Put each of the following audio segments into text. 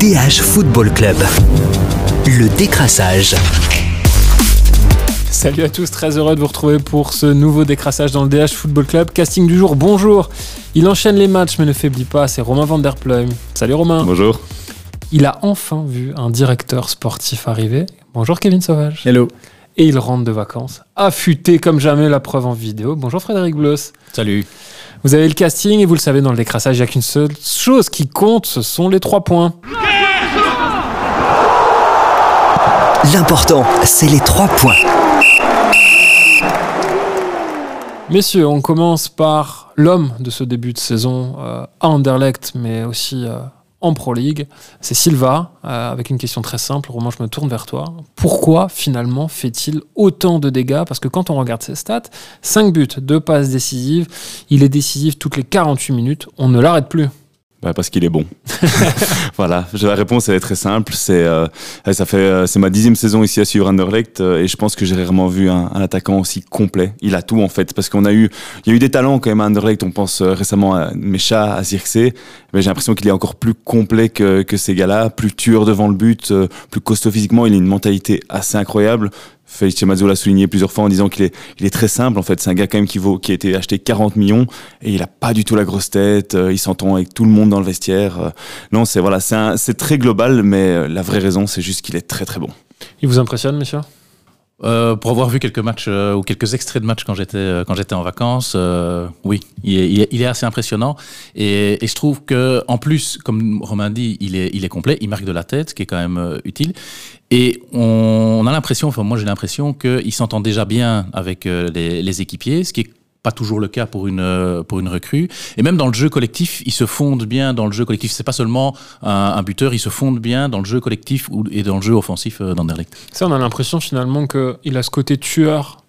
DH Football Club. Le décrassage. Salut à tous, très heureux de vous retrouver pour ce nouveau décrassage dans le DH Football Club. Casting du jour, bonjour. Il enchaîne les matchs mais ne faiblit pas, c'est Romain Van Der Pluim. Salut Romain. Bonjour. Il a enfin vu un directeur sportif arriver. Bonjour Kevin Sauvage. Hello. Et il rentre de vacances, affûté comme jamais la preuve en vidéo. Bonjour Frédéric Bloss. Salut. Vous avez le casting et vous le savez, dans le décrassage, il n'y a qu'une seule chose qui compte, ce sont les trois points. L'important, c'est les trois points. Messieurs, on commence par l'homme de ce début de saison euh, à Anderlecht, mais aussi euh, en Pro League. C'est Silva, euh, avec une question très simple. Romain, je me tourne vers toi. Pourquoi finalement fait-il autant de dégâts? Parce que quand on regarde ses stats, 5 buts, 2 passes décisives, il est décisif toutes les 48 minutes, on ne l'arrête plus. Bah parce qu'il est bon. voilà, la réponse elle est très simple. C'est euh, ça fait euh, c'est ma dixième saison ici à suivre Anderlecht euh, et je pense que j'ai rarement vu un, un, attaquant aussi complet. Il a tout en fait parce qu'on a eu il y a eu des talents quand même à Anderlecht. On pense récemment à Mecha, à Zirkzee, mais j'ai l'impression qu'il est encore plus complet que, que ces gars-là, plus tueur devant le but, plus costaud physiquement. Il a une mentalité assez incroyable. Félix Mazzo l'a souligné plusieurs fois en disant qu'il est, très simple. En fait, c'est un gars quand même qui a été acheté 40 millions et il a pas du tout la grosse tête. Euh, il s'entend avec tout le monde dans le vestiaire. Euh, non, c'est voilà, c'est, c'est très global, mais euh, la vraie raison, c'est juste qu'il est très très bon. Il vous impressionne, monsieur? Euh, pour avoir vu quelques matchs euh, ou quelques extraits de matchs quand j'étais euh, quand j'étais en vacances, oui, il est, assez impressionnant et, je trouve que en plus, comme Romain dit, il est il est complet, il marque de la tête, ce qui est quand même utile. Et on, on a l'impression, enfin moi j'ai l'impression qu'il s'entend déjà bien avec les, les équipiers, ce qui est pas toujours le cas pour une euh, pour une recrue. Et même dans le jeu collectif ils se fondent bien dans le jeu collectif. C'est pas seulement un, buteur ils se fondent bien dans le jeu collectif et dans le jeu offensif euh, d'Anderlecht. Ça on a l'impression finalement qu'il a ce côté tueur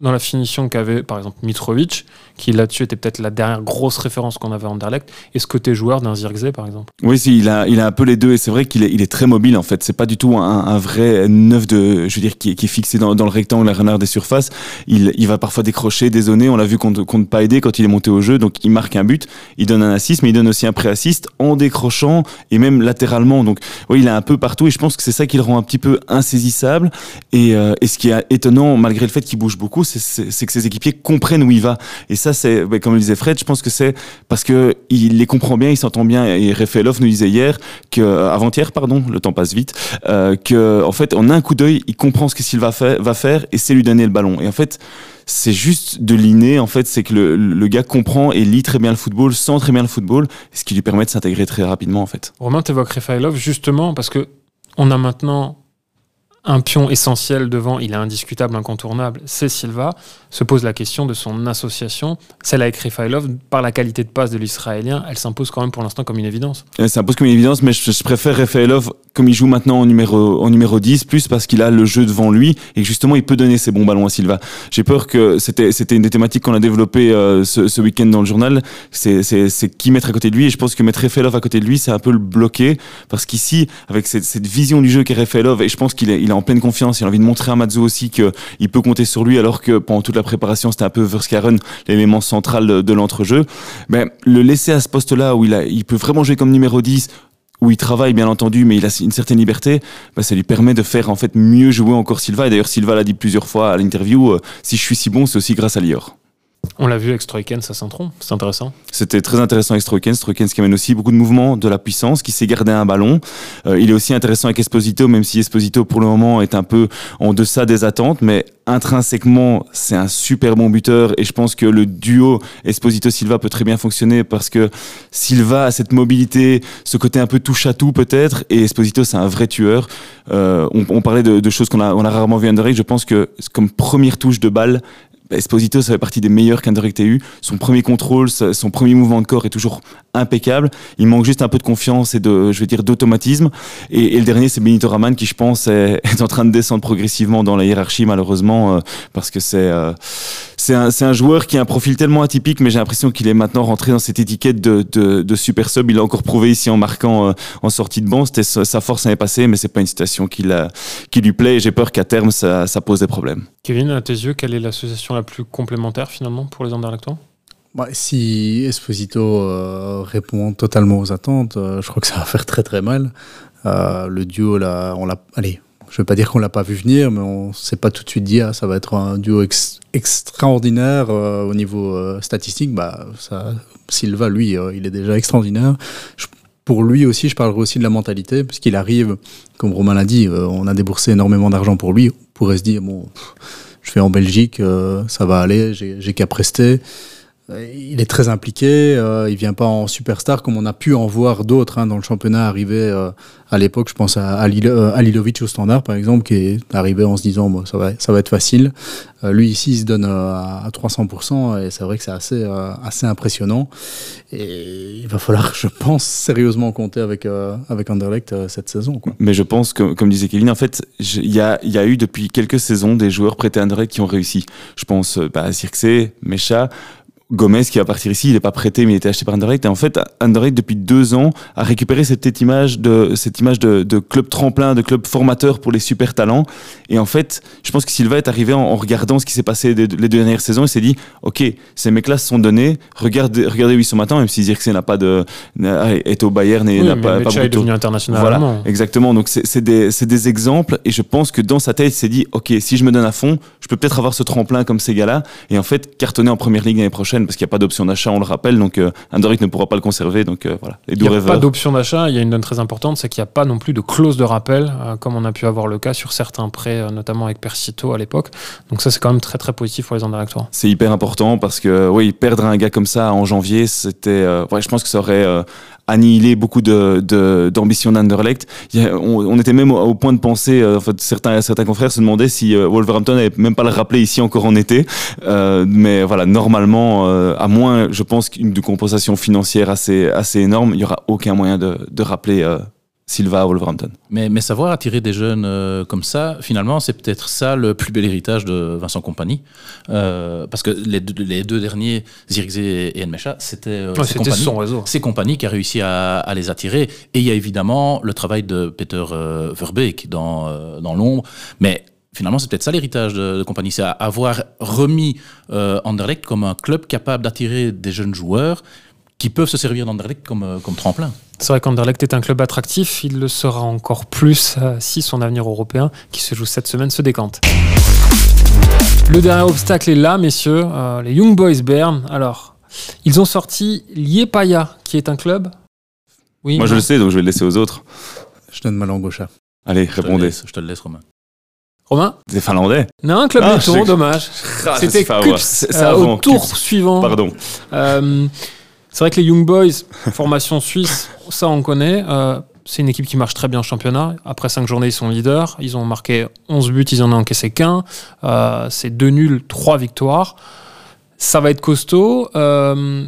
dans la finition qu'avait par exemple Mitrovic, qui là-dessus était peut-être la dernière grosse référence qu'on avait en Anderlecht, et ce côté joueur d'un Zirkzee par exemple. Oui, si, il a, il a un peu les deux, et c'est vrai qu'il est, il est très mobile en fait. C'est pas du tout un, vrai neuf de, je veux dire, qui, est fixé dans, le rectangle, la renard des surfaces. Il, il va parfois décrocher, dézonner. On l'a vu contre, contre pas aider quand il est monté au jeu, donc il marque un but, il donne un assist, mais il donne aussi un pré-assist en décrochant et même latéralement. Donc, oui, il est un peu partout, et je pense que c'est ça qui le rend un petit peu insaisissable. Et, euh, et ce qui est étonnant, malgré le fait qu'il bouge beaucoup, c'est que ses équipiers comprennent où il va. Et ça, c'est, comme le disait Fred, je pense que c'est parce que il les comprend bien, il s'entend bien. Et Refelov nous disait hier euh, avant-hier, pardon, le temps passe vite, euh, que en fait, en un coup d'œil, il comprend ce que Silva fait, va faire et c'est lui donner le ballon. Et en fait, c'est juste de l'inné. En fait, c'est que le, le, gars comprend et lit très bien le football, sent très bien le football, ce qui lui permet de s'intégrer très rapidement, en fait. Romain, t'évoques Refailov justement parce que on a maintenant un pion essentiel devant, il est indiscutable, incontournable, c'est Silva, se pose la question de son association, celle avec Refailov, par la qualité de passe de l'Israélien, elle s'impose quand même pour l'instant comme une évidence. Elle s'impose comme une évidence, mais je, préfère Refailov comme il joue maintenant en numéro, en numéro 10, plus parce qu'il a le jeu devant lui et justement il peut donner ses bons ballons à Silva. J'ai peur que c'était, c'était une des thématiques qu'on a développées euh, ce, week-end dans le journal, c'est, c'est, qui mettre à côté de lui et je pense que mettre Refailov à côté de lui, c'est un peu le bloquer parce qu'ici, avec cette, vision du jeu qu'est Refailov, et je pense qu'il est, il en pleine confiance. Il a envie de montrer à Mazzo aussi qu'il peut compter sur lui, alors que pendant toute la préparation, c'était un peu Verskaren, l'élément central de, l'entrejeu. Mais le laisser à ce poste-là où il peut vraiment jouer comme numéro 10, où il travaille bien entendu, mais il a une certaine liberté, bah, ça lui permet de faire en fait mieux jouer encore Silva. Et d'ailleurs, Silva l'a dit plusieurs fois à l'interview, euh, si je suis si bon, c'est aussi grâce à Lior. On l'a vu avec Stroikens à Saint-Tron, c'est intéressant. C'était très intéressant avec Stroikens. Stroikens qui amène aussi beaucoup de mouvements, de la puissance, qui sait garder un ballon. Euh, il est aussi intéressant avec Esposito, même si Esposito pour le moment est un peu en deçà des attentes, mais intrinsèquement, c'est un super bon buteur et je pense que le duo Esposito-Silva peut très bien fonctionner parce que Silva a cette mobilité, ce côté un peu touche à tout peut-être et Esposito c'est un vrai tueur. Euh, on, parlait de, choses qu'on a, a rarement vu Underleg, je pense que comme première touche de balle, Esposito, ça fait partie des meilleurs qu'Anderlecht ait eu. Son premier contrôle, son premier mouvement de corps est toujours impeccable. Il manque juste un peu de confiance et de, je veux dire, d'automatisme. Et, le dernier, c'est Benito Raman qui, je pense, est, en train de descendre progressivement dans la hiérarchie, malheureusement, euh, parce que c'est euh, c'est un, un, joueur qui a un profil tellement atypique, mais j'ai l'impression qu'il est maintenant rentré dans cette étiquette de, de, de, super sub. Il l'a encore prouvé ici en marquant euh, en sortie de banc. C'était sa force l'année passée, mais c'est pas une situation qui, qui lui plaît. Et j'ai peur qu'à terme, ça, ça pose des problèmes. Kevin, à tes yeux, quelle est l'association plus complémentaire finalement pour les Anderlechtois Bah, si Esposito euh, répond totalement aux attentes, euh, je crois que ça va faire très très mal. Euh, le duo, là, on l'a. Allez, je ne veux pas dire qu'on l'a pas vu venir, mais on ne s'est pas tout de suite dit ah, ça va être un duo ex- extraordinaire au niveau statistique. Bah, Silva, lui, il est déjà extraordinaire. Pour lui aussi, je parlerai aussi de la mentalité, parce qu'il arrive, comme Romain l'a dit, on a déboursé énormément d'argent pour lui. On pourrait se dire bon, je fais en Belgique, ça va aller, j'ai qu'à prester. Euh, il est très impliqué, euh, il vient pas en superstar comme on a pu en voir d'autres hein, dans le championnat arriver euh, à l'époque. Je pense à Alilovic au standard par exemple, qui est arrivé en se disant bon, ça, va, ça va être facile. lui ici, il se donne à 300% et c'est vrai que c'est assez, assez impressionnant. Et il va falloir, je pense, sérieusement compter avec, avec Anderlecht cette saison. Mais je pense que, comme disait Kevin, en fait, il y a, y a, eu depuis quelques saisons des joueurs prêtés à Anderlecht qui ont réussi. Je pense bah, à Circe, Mecha. Gomez qui va partir ici, il n'est pas prêté, mais il était acheté par Underlight. Et en fait, Underlight, depuis deux ans, a récupéré cette image de, cette image de, de, club tremplin, de club formateur pour les super talents. Et en fait, je pense que Silva est arrivé en, regardant ce qui s'est passé les deux dernières saisons et s'est dit, OK, ces mecs-là se sont donnés, regardez, regardez où ils sont maintenant, même si Zirkzee n'a pas de, est au Bayern et n'a pas, pas est devenu international. Voilà, exactement. Donc, c'est des, des exemples. Et je pense que dans sa tête, il s'est dit, OK, si je me donne à fond, je peux peut-être avoir ce tremplin comme ces gars-là. Et en fait, cartonner en première ligue l'année prochaine parce qu'il n'y a pas d'option d'achat, on le rappelle, donc euh, ne pourra pas le conserver. Donc euh, voilà. Il n'y a pas d'option d'achat. Il y a une donne très importante, c'est qu'il n'y a pas non plus de clause de rappel, euh, comme on a pu avoir le cas sur certains prêts, euh, notamment avec Persito à l'époque. Donc ça, c'est quand même très très positif pour les Anderlechtois. C'est hyper important parce que oui, perdre un gars comme ça en janvier, c'était, ouais, je pense que ça aurait annihiler beaucoup de, d'ambition d'Anderlecht. On, était même au, point de penser, euh, en fait, certains, certains confrères se demandaient si euh, Wolverhampton n'avait même pas le rappelé ici encore en été. Euh, mais voilà, normalement, à moins, je pense, d'une compensation financière assez, assez énorme, il n'y aura aucun moyen de, de rappeler Silva à Wolverhampton. Mais, mais, savoir attirer des jeunes euh, comme ça, finalement, c'est peut-être ça le plus bel héritage de Vincent Compagnie. Euh, parce que les deux, les deux derniers, Zirkzee et Enmecha, c'était euh, ouais, son réseau. C'est Compagnie qui a réussi à, à, les attirer. Et il y a évidemment le travail de Peter euh, Verbeek dans, euh, dans l'ombre. Mais finalement, c'est peut-être ça l'héritage de, de, Compagnie, c'est avoir remis Anderlecht comme un club capable d'attirer des jeunes joueurs qui peuvent se servir d'Anderlecht comme, comme tremplin. C'est vrai qu'Anderlecht est un club attractif, il le sera encore plus euh, si son avenir européen, qui se joue cette semaine, se décante. Le dernier obstacle est là, messieurs, euh, les Young Boys Bern. Alors, ils ont sorti Liepaya, qui est un club. Oui, Moi, je le sais, donc je vais le laisser aux autres. Je donne ma langue au chat. Allez, répondez. Je te le laisse, Romain. Romain C'est finlandais. Non, club ah, tour, dommage. Ah, C'était Kups euh, au tour suivant. Pardon. Euh, c'est vrai que les Young Boys, formation suisse, ça on connaît. Euh, c'est une équipe qui marche très bien en championnat. Après 5 journées, ils sont leaders. Ils ont marqué 11 buts, ils en ont encaissé qu'un. Euh, c'est 2 nuls, 3 victoires. Ça va être costaud. Euh,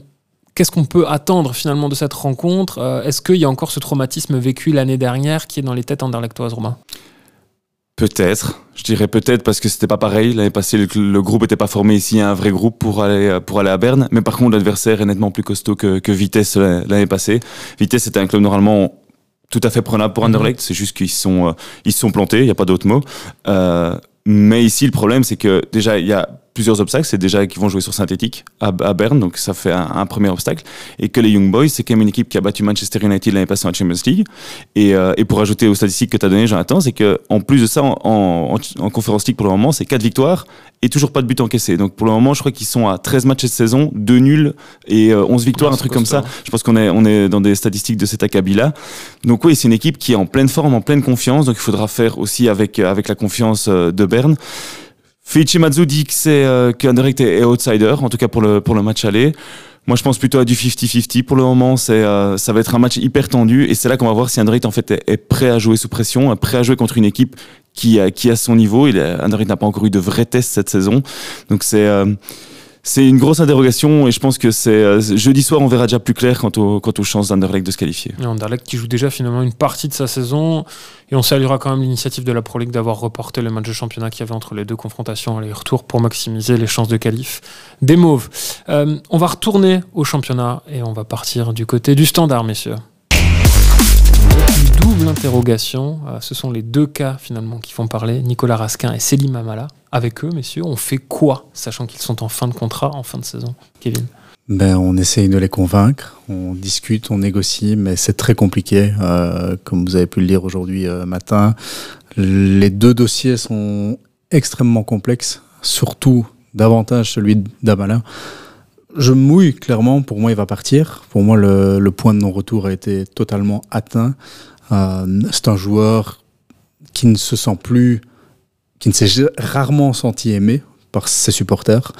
Qu'est-ce qu'on peut attendre finalement de cette rencontre? Est-ce qu'il y a encore ce traumatisme vécu l'année dernière qui est dans les têtes anderlechtoises, Romain? Peut-être, je dirais peut-être parce que c'était pas pareil. L'année passée, le, groupe n'était pas formé ici, un vrai groupe pour aller pour aller à Berne. Mais par contre, l'adversaire est nettement plus costaud que, que Vitesse l'année passée. Vitesse était un club normalement tout à fait prenable pour mhm. Anderlecht. C'est juste qu'ils sont euh, ils sont plantés. Il y a pas d'autre mot. Euh, mais ici, le problème, c'est que déjà, il y a plusieurs obstacles. C'est déjà qu'ils vont jouer sur synthétique à, Berne, donc ça fait un, premier obstacle. Et que les Young Boys, c'est quand même une équipe qui a battu Manchester United l'année passée en Champions League. Et, euh, et pour ajouter aux statistiques que tu as données, Jonathan, c'est qu'en plus de ça, en, en, en, conférence league pour le moment, c'est 4 victoires et toujours pas de but encaissé. Donc pour le moment, je crois qu'ils sont à 13 matchs cette saison, 2 nuls et 11 euh, victoires, un truc comme ça. Je pense qu'on est, on est dans des statistiques de cet acabit-là. Donc oui, c'est une équipe qui est en pleine forme, en pleine confiance. Donc il faudra faire aussi avec, avec la confiance euh, de Berne. Feichimazu dit que c'est euh, est, outsider, en tout cas pour le, pour le match aller. Moi, je pense plutôt à du 50-50 pour le moment. C'est, euh, ça va être un match hyper tendu et c'est là qu'on va voir si Anderlecht en fait est, prêt à jouer sous pression, prêt à jouer contre une équipe qui a, qui a son niveau. Il, n'a pas encore eu de vrais tests cette saison, donc c'est euh, c'est une grosse interrogation et je pense que c'est euh, jeudi soir on verra déjà plus clair quant, au, quant aux chances d'Anderlecht de se qualifier. Et Anderlecht qui joue déjà finalement une partie de sa saison et on saluera quand même l'initiative de la Pro League d'avoir reporté le match de championnat qu'il y avait entre les deux confrontations aller-retour pour maximiser les chances de qualif des Mauves. Euh, on va retourner au championnat et on va partir du côté du standard messieurs interrogation. Euh, ce sont les deux cas finalement qui font parler, Nicolas Raskin et Selim Amala. Avec eux, messieurs, on fait quoi, sachant qu'ils sont en fin de contrat, en fin de saison, Kevin? Ben, on essaye de les convaincre, on discute, on négocie, mais c'est très compliqué. Euh, comme vous avez pu le lire aujourd'hui euh, matin, les deux dossiers sont extrêmement complexes, surtout davantage celui d'Amala. Je mouille clairement, pour moi il va partir. Pour moi le point de non-retour a été totalement atteint. Euh, c'est un joueur qui ne se sent plus, qui ne s'est rarement senti aimé par ses supporters.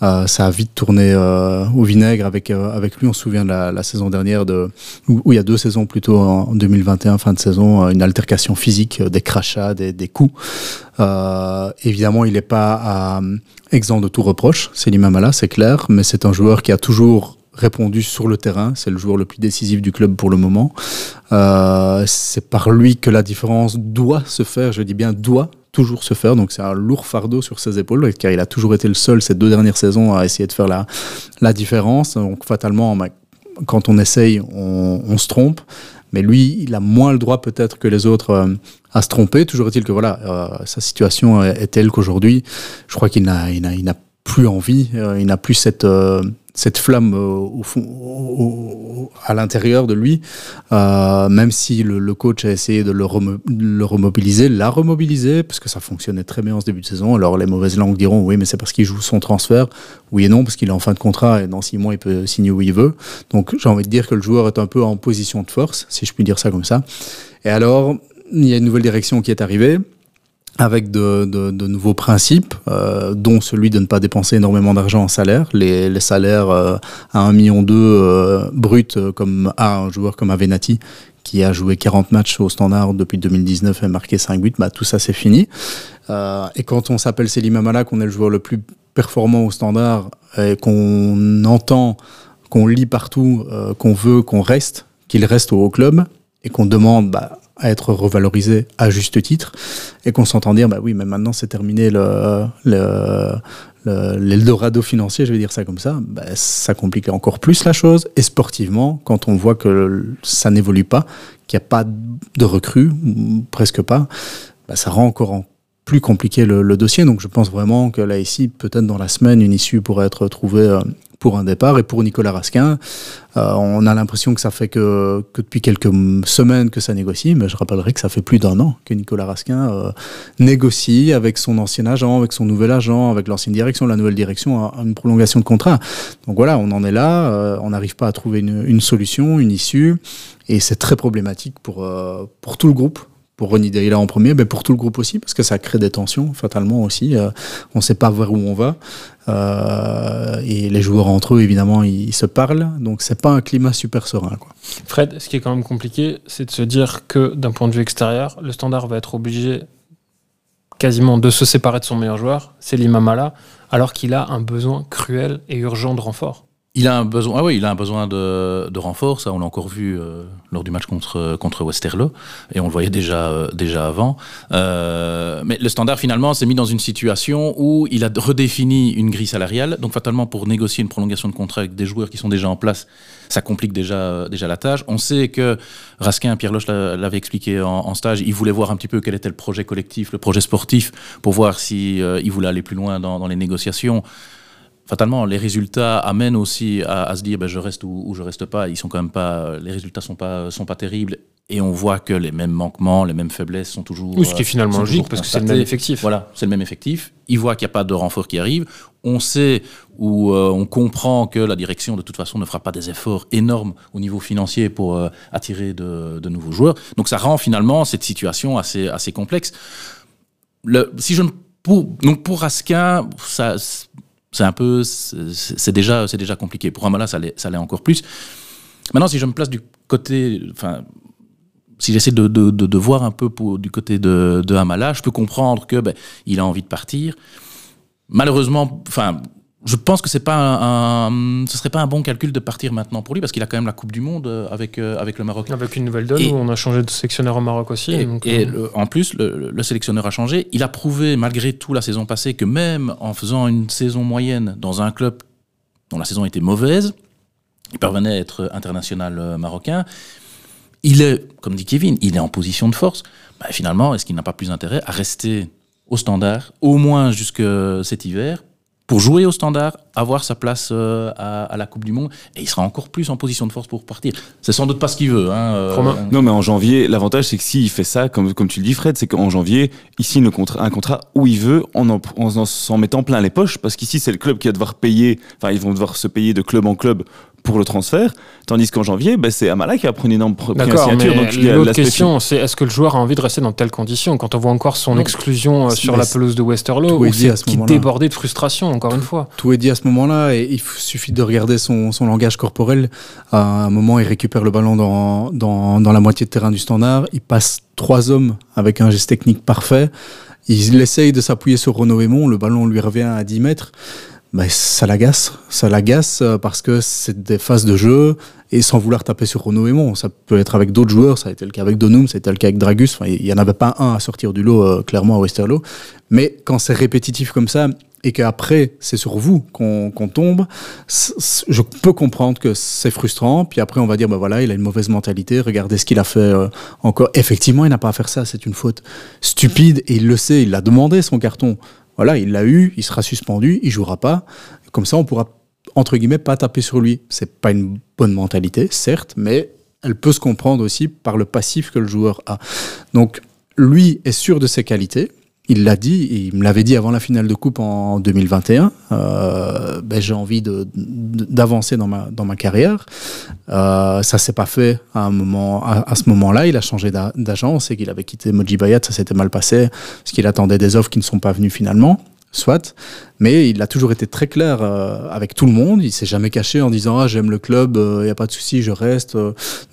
Euh, ça a vite tourné euh, au vinaigre avec, avec lui. On se souvient de la, saison dernière, de, où, il y a deux saisons plutôt, en 2021, fin de saison, une altercation physique, des crachats, des, coups. évidemment, il n'est pas exempt de tout reproche, c'est Mamala, c'est clair, mais c'est un joueur qui a toujours répondu sur le terrain. C'est le joueur le plus décisif du club pour le moment. Euh, c'est par lui que la différence doit se faire. Je dis bien doit toujours se faire. Donc c'est un lourd fardeau sur ses épaules, car il a toujours été le seul ces deux dernières saisons à essayer de faire la, la différence. Donc fatalement, quand on essaye, on, se trompe. Mais lui, il a moins le droit peut-être que les autres euh, à se tromper. Toujours est-il que voilà, euh, sa situation est, telle qu'aujourd'hui, je crois qu'il n'a, plus envie, il n'a plus cette cette flamme euh, au fond, au, à l'intérieur de lui, euh, même si le, le, coach a essayé de le, le remobiliser, l'a remobilisé, parce que ça fonctionnait très bien en ce début de saison. Alors les mauvaises langues diront oui, mais c'est parce qu'il joue son transfert. Oui et non, parce qu'il est en fin de contrat et dans six mois, il peut signer où il veut. Donc j'ai envie de dire que le joueur est un peu en position de force, si je puis dire ça comme ça. Et alors, il y a une nouvelle direction qui est arrivée avec de, de, de, nouveaux principes, euh, dont celui de ne pas dépenser énormément d'argent en salaire. Les, les salaires euh, à 1,2 million euh, brut, euh, comme à un joueur comme Avenatti, qui a joué 40 matchs au standard depuis 2019 et marqué 5 buts, bah, tout ça c'est fini. Euh, et quand on s'appelle Selim Amala, qu'on est le joueur le plus performant au standard, et qu'on entend, qu'on lit partout, euh, qu'on veut qu'on reste, qu'il reste au club, et qu'on demande... Bah, à être revalorisé à juste titre et qu'on s'entend dire bah oui mais maintenant c'est terminé le, le, l'Eldorado financier, je vais dire ça comme ça, bah, ça complique encore plus la chose. Et sportivement, quand on voit que ça n'évolue pas, qu'il n'y a pas de recrues, presque pas, bah, ça rend encore en plus compliqué le, dossier. Donc je pense vraiment que là ici, peut-être dans la semaine, une issue pourrait être trouvée euh, pour un départ. Et pour Nicolas Rasquin, euh, on a l'impression que ça fait que, depuis quelques semaines que ça négocie, mais je rappellerai que ça fait plus d'un an que Nicolas Rasquin euh, négocie avec son ancien agent, avec son nouvel agent, avec l'ancienne direction, la nouvelle direction, une prolongation de contrat. Donc voilà, on en est là, on n'arrive pas à trouver une, une, solution, une issue, et c'est très problématique pour, pour tout le groupe pour Ronnie Deila en premier, mais pour tout le groupe aussi, parce que ça crée des tensions, fatalement aussi. Euh, on ne sait pas vers où on va. Euh, et les joueurs entre eux, évidemment, ils, ils se parlent. Donc, c'est pas un climat super serein. Quoi. Fred, ce qui est quand même compliqué, c'est de se dire que d'un point de vue extérieur, le standard va être obligé quasiment de se séparer de son meilleur joueur, c'est l'Imamala, alors qu'il a un besoin cruel et urgent de renfort. Il a un besoin, ah oui, il a un besoin de, de renfort. Ça, on l'a encore vu euh, lors du match contre contre Westerlo, et on le voyait déjà euh, déjà avant. Euh, mais le Standard finalement s'est mis dans une situation où il a redéfini une grille salariale. Donc fatalement, pour négocier une prolongation de contrat avec des joueurs qui sont déjà en place, ça complique déjà déjà la tâche. On sait que Raskin, Pierre Loche l'avait expliqué en, stage, il voulait voir un petit peu quel était le projet collectif, le projet sportif, pour voir si euh, il voulait aller plus loin dans les négociations fatalement, les résultats amènent aussi à, à se dire ben, je reste ou, ou, je reste pas. Ils sont quand même pas, les résultats sont pas sont pas terribles et on voit que les mêmes manquements, les mêmes faiblesses sont toujours. Oui, ce qui est finalement logique parce que c'est le même effectif. Voilà, c'est le même effectif. Ils voient qu'il n'y a pas de renfort qui arrive. On sait ou euh, on comprend que la direction de toute façon ne fera pas des efforts énormes au niveau financier pour euh, attirer de, de, nouveaux joueurs. Donc ça rend finalement cette situation assez assez complexe. Le, si je pour, donc pour Raskin, ça c'est un peu, c'est déjà, c'est déjà compliqué. Pour Amala, ça l'est, encore plus. Maintenant, si je me place du côté, enfin, si j'essaie de, de, voir un peu du côté de, de Amala, je peux comprendre que ben, il a envie de partir. Malheureusement, enfin, je pense que c'est pas un, un, ce serait pas un bon calcul de partir maintenant pour lui parce qu'il a quand même la Coupe du Monde euh, avec euh, avec le Maroc. Avec une nouvelle donne et, où on a changé de sélectionneur au Maroc aussi. Et, donc, et euh... le, en plus, le, le, sélectionneur a changé. Il a prouvé malgré tout la saison passée que même en faisant une saison moyenne dans un club dont la saison était mauvaise, il parvenait à être international marocain. Il est, comme dit Kevin, il est en position de force. Bah, finalement, est-ce qu'il n'a pas plus intérêt à rester au standard, au moins jusque cet hiver, pour jouer au standard, avoir sa place euh, à, la Coupe du Monde, et il sera encore plus en position de force pour partir. C'est sans doute pas ce qu'il veut. Hein, euh, non, mais en janvier, l'avantage, c'est que s'il fait ça, comme, comme tu le dis, Fred, c'est qu'en janvier, il signe le contrat, un contrat où il veut, en en, en, mettant plein les poches, parce qu'ici, c'est le club qui va devoir payer, enfin, ils vont devoir se payer de club en club pour le transfert, tandis qu'en janvier, bah, c'est Amala qui a pris une énorme signature. L'autre question, c'est est-ce que le joueur a envie de rester dans telles conditions Quand on voit encore son exclusion euh, sur la pelouse de Westerlo, où qui débordait de frustration, encore une fois. Tout est dit à ce moment-là, et il suffit de regarder son, son, langage corporel. À un moment, il récupère le ballon dans, dans, dans la moitié de terrain du standard, il passe trois hommes avec un geste technique parfait. Il essaye de s'appuyer sur Renaud Aymon, le ballon lui revient à 10 mètres ben, ça l'agace. Ça l'agace euh, parce que c'est des phases de jeu et sans vouloir taper sur Renaud Aymon. Ça peut être avec d'autres joueurs. Ça a été le cas avec Donum, ça a été le cas avec Dragus. Enfin, il n'y en avait pas un à sortir du lot, euh, clairement, à Westerlo. Mais quand c'est répétitif comme ça et qu'après, c'est sur vous qu'on tombe, je peux comprendre que c'est frustrant. Puis après, on va dire, ben voilà, il a une mauvaise mentalité. Regardez ce qu'il a fait euh, encore. Effectivement, il n'a pas à faire ça. C'est une faute stupide et il le sait. Il l'a demandé, son carton. Voilà, il l'a eu, il sera suspendu, il jouera pas. Comme ça, on pourra entre guillemets pas taper sur lui. C'est pas une bonne mentalité, certes, mais elle peut se comprendre aussi par le passif que le joueur a. Donc, lui est sûr de ses qualités il l'a dit, il me l'avait dit avant la finale de coupe en 2021. Euh, ben, j'ai envie d'avancer dans ma dans ma carrière. Euh, ça s'est pas fait à à, ce moment-là. Il a changé d'agence et qu'il avait quitté Moji Bayat. Ça s'était mal passé parce qu'il attendait des offres qui ne sont pas venues finalement. Soit, mais il a toujours été très clair euh, avec tout le monde. Il s'est jamais caché en disant ah j'aime le club, il euh, n'y a pas de souci, je reste.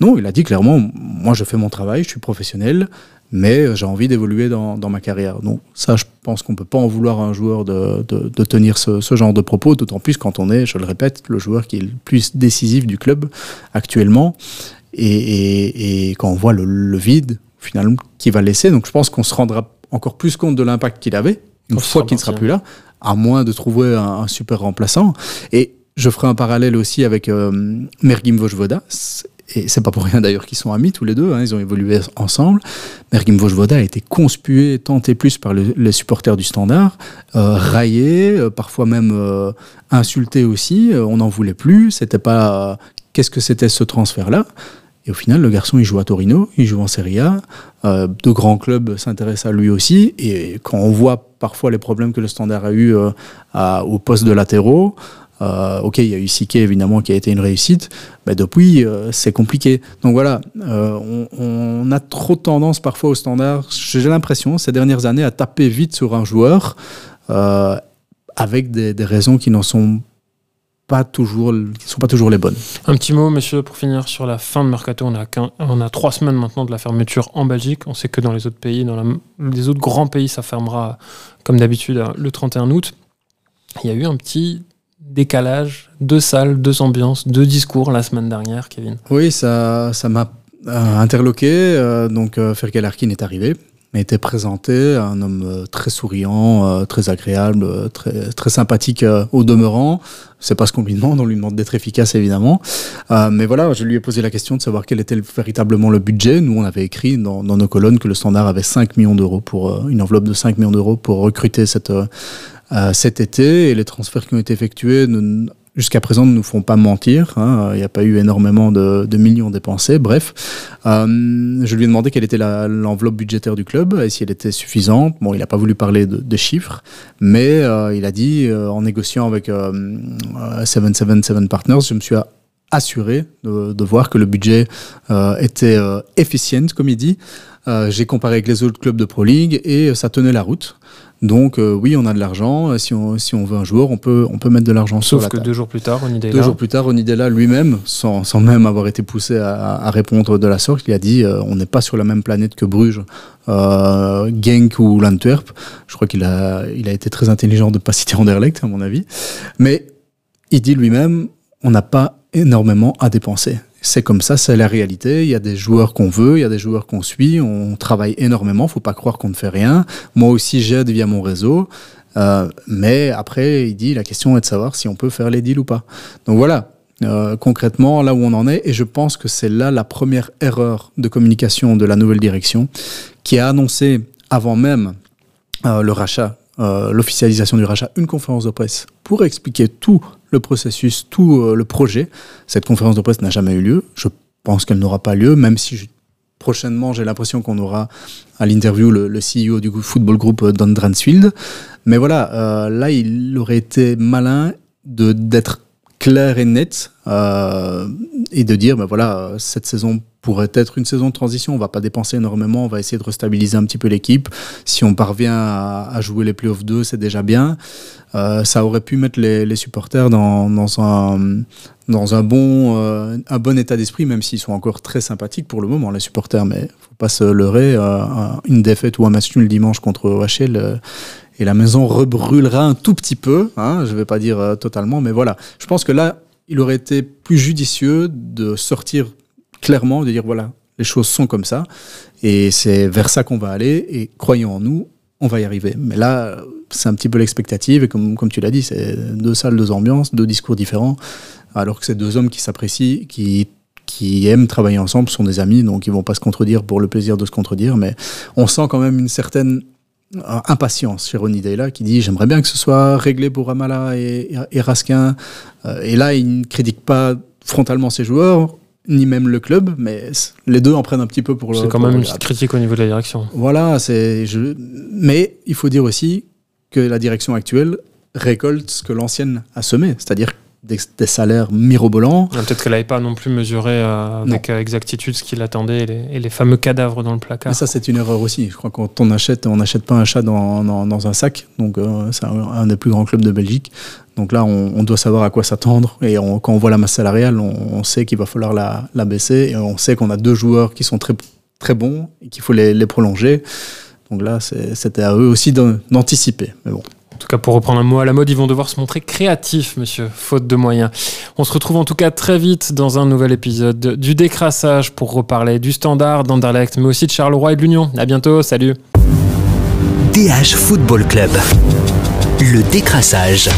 non, il a dit clairement moi je fais mon travail, je suis professionnel mais j'ai envie d'évoluer dans, ma carrière. Donc ça, je pense qu'on peut pas en vouloir à un joueur de, tenir ce, genre de propos, d'autant plus quand on est, je le répète, le joueur qui est le plus décisif du club actuellement, et quand on voit le, le vide finalement qu'il va laisser. Donc je pense qu'on se rendra encore plus compte de l'impact qu'il avait, une fois qu'il ne sera plus là, à moins de trouver un, super remplaçant. Et je ferai un parallèle aussi avec euh, Mergim Vojvoda et c'est pas pour rien d'ailleurs qu'ils sont amis tous les deux, hein, ils ont évolué ensemble. Mergim Vojvoda a été conspué tant et plus par les supporters du Standard, euh, raillé, euh, parfois même euh, insulté aussi. Euh, on n'en voulait plus. C'était pas qu'est-ce que c'était ce transfert-là? Et au final, le garçon, il joue à Torino, il joue en Serie A. de grands clubs s'intéressent à lui aussi. Et quand on voit parfois les problèmes que le Standard a eu au poste de latéraux, euh, ok, il y a eu Sique évidemment qui a été une réussite, mais depuis euh, c'est compliqué. Donc voilà, euh, on, a trop tendance parfois au standard, j'ai l'impression ces dernières années à taper vite sur un joueur avec des, raisons qui n'en sont pas toujours, qui sont pas toujours les bonnes. Un petit mot, messieurs, pour finir sur la fin de mercato. On a, on a trois semaines maintenant de la fermeture en Belgique. On sait que dans les autres pays, dans les autres grands pays, ça fermera comme d'habitude le 31 août. Il y a eu un petit décalage, deux salles, deux ambiances, deux discours la semaine dernière, Kevin. Oui, ça, ça m'a euh, interloqué. Euh, donc, euh, Fergal Arkin est arrivé, a été présenté, un homme très souriant, très agréable, très, très sympathique au demeurant. C'est pas ce qu'on lui demande, on lui demande d'être efficace évidemment. mais voilà, je lui ai posé la question de savoir quel était véritablement le budget. Nous, on avait écrit dans, dans nos colonnes que le standard avait 5 millions d'euros pour une enveloppe de 5 millions d'euros pour recruter cette euh, cet été et les transferts qui ont été effectués jusqu'à présent ne nous font pas mentir. Hein. Il n'y a pas eu énormément de, millions dépensés. Bref, euh, je lui ai demandé quelle était l'enveloppe budgétaire du club et si elle était suffisante. Bon, il n'a pas voulu parler de, chiffres, mais euh, il a dit euh, en négociant avec 777 euh, Partners, je me suis assuré de, de voir que le budget était efficient, comme il dit. J'ai comparé avec les autres clubs de Pro League et ça tenait la route. Donc euh, oui, on a de l'argent. Euh, si on, si on veut un joueur, on peut, on peut mettre de l'argent sur la que deux jours plus tard, Onidela... Deux jours plus tard, Onidela lui-même, sans, sans, même avoir été poussé à, à, répondre de la sorte, il a dit euh, on n'est pas sur la même planète que Bruges, euh, Genk ou l'Antwerp. Je crois qu'il a, il a été très intelligent de ne pas citer Anderlecht, à mon avis. Mais il dit lui-même on n'a pas énormément à dépenser c'est comme ça, c'est la réalité. Il y a des joueurs qu'on veut, il y a des joueurs qu'on suit, on travaille énormément, faut pas croire qu'on ne fait rien. Moi aussi, j'aide via mon réseau. Euh, mais après, il dit, la question est de savoir si on peut faire les deals ou pas. Donc voilà, euh, concrètement, là où on en est, et je pense que c'est là la première erreur de communication de la nouvelle direction, qui a annoncé avant même euh, le rachat euh, l'officialisation du rachat, une conférence de presse pour expliquer tout le processus, tout euh, le projet. Cette conférence de presse n'a jamais eu lieu. Je pense qu'elle n'aura pas lieu, même si prochainement j'ai l'impression qu'on aura à l'interview le, CEO du football group euh, Don Dransfield. Mais voilà, là il aurait été malin d'être clair et net euh, et de dire ben voilà cette saison pourrait être une saison de transition. On va pas dépenser énormément on va essayer de restabiliser un petit peu l'équipe. Si on parvient à, à jouer les playoffs 2 c'est déjà bien. Euh, ça aurait pu mettre les, les supporters dans, dans un dans un bon euh, un bon état d'esprit même s'ils sont encore très sympathiques pour le moment les supporters mais faut pas se leurrer euh, un- une défaite ou un match nul dimanche contre OHL euh, et la maison rebrûlera un tout petit peu. Hein, je vais pas dire totalement, mais voilà. Je pense que là, il aurait été plus judicieux de sortir clairement, de dire voilà, les choses sont comme ça, et c'est vers ça qu'on va aller. Et croyons en nous, on va y arriver. Mais là, c'est un petit peu l'expectative, et comme, comme tu l'as dit, c'est deux salles, deux ambiances, deux discours différents, alors que c'est deux hommes qui s'apprécient, qui qui aiment travailler ensemble, sont des amis, donc ils vont pas se contredire pour le plaisir de se contredire, mais on sent quand même une certaine euh, impatience chez Ronnie Deyla qui dit j'aimerais bien que ce soit réglé pour Ramallah et, et, et Raskin. Euh, et là, il ne critique pas frontalement ses joueurs, ni même le club, mais les deux en prennent un petit peu pour le. C'est quand même une petite critique au niveau de la direction. Voilà, c'est. Je... Mais il faut dire aussi que la direction actuelle récolte ce que l'ancienne a semé, c'est-à-dire des, des salaires mirobolants. Ah, Peut-être qu'elle n'avait pas non plus mesuré euh, avec euh, exactitude ce qu'il attendait et les, et les fameux cadavres dans le placard. Mais ça, c'est une erreur aussi. Je crois que quand on achète, on n'achète pas un chat dans, dans, dans un sac. Donc, euh, c'est un, un des plus grands clubs de Belgique. Donc là, on, on doit savoir à quoi s'attendre. Et on- quand on voit la masse salariale, on, on sait qu'il va falloir la, la baisser. Et on sait qu'on a deux joueurs qui sont très, très bons et qu'il faut les, les prolonger. Donc là, c'était à eux aussi d'an- d'anticiper. Mais bon. En tout cas, pour reprendre un mot à la mode, ils vont devoir se montrer créatifs, monsieur, faute de moyens. On se retrouve en tout cas très vite dans un nouvel épisode de- du décrassage pour reparler du standard, d'Anderlecht, mais aussi de Charleroi et de l'Union. À bientôt, salut. DH Football Club. Le décrassage.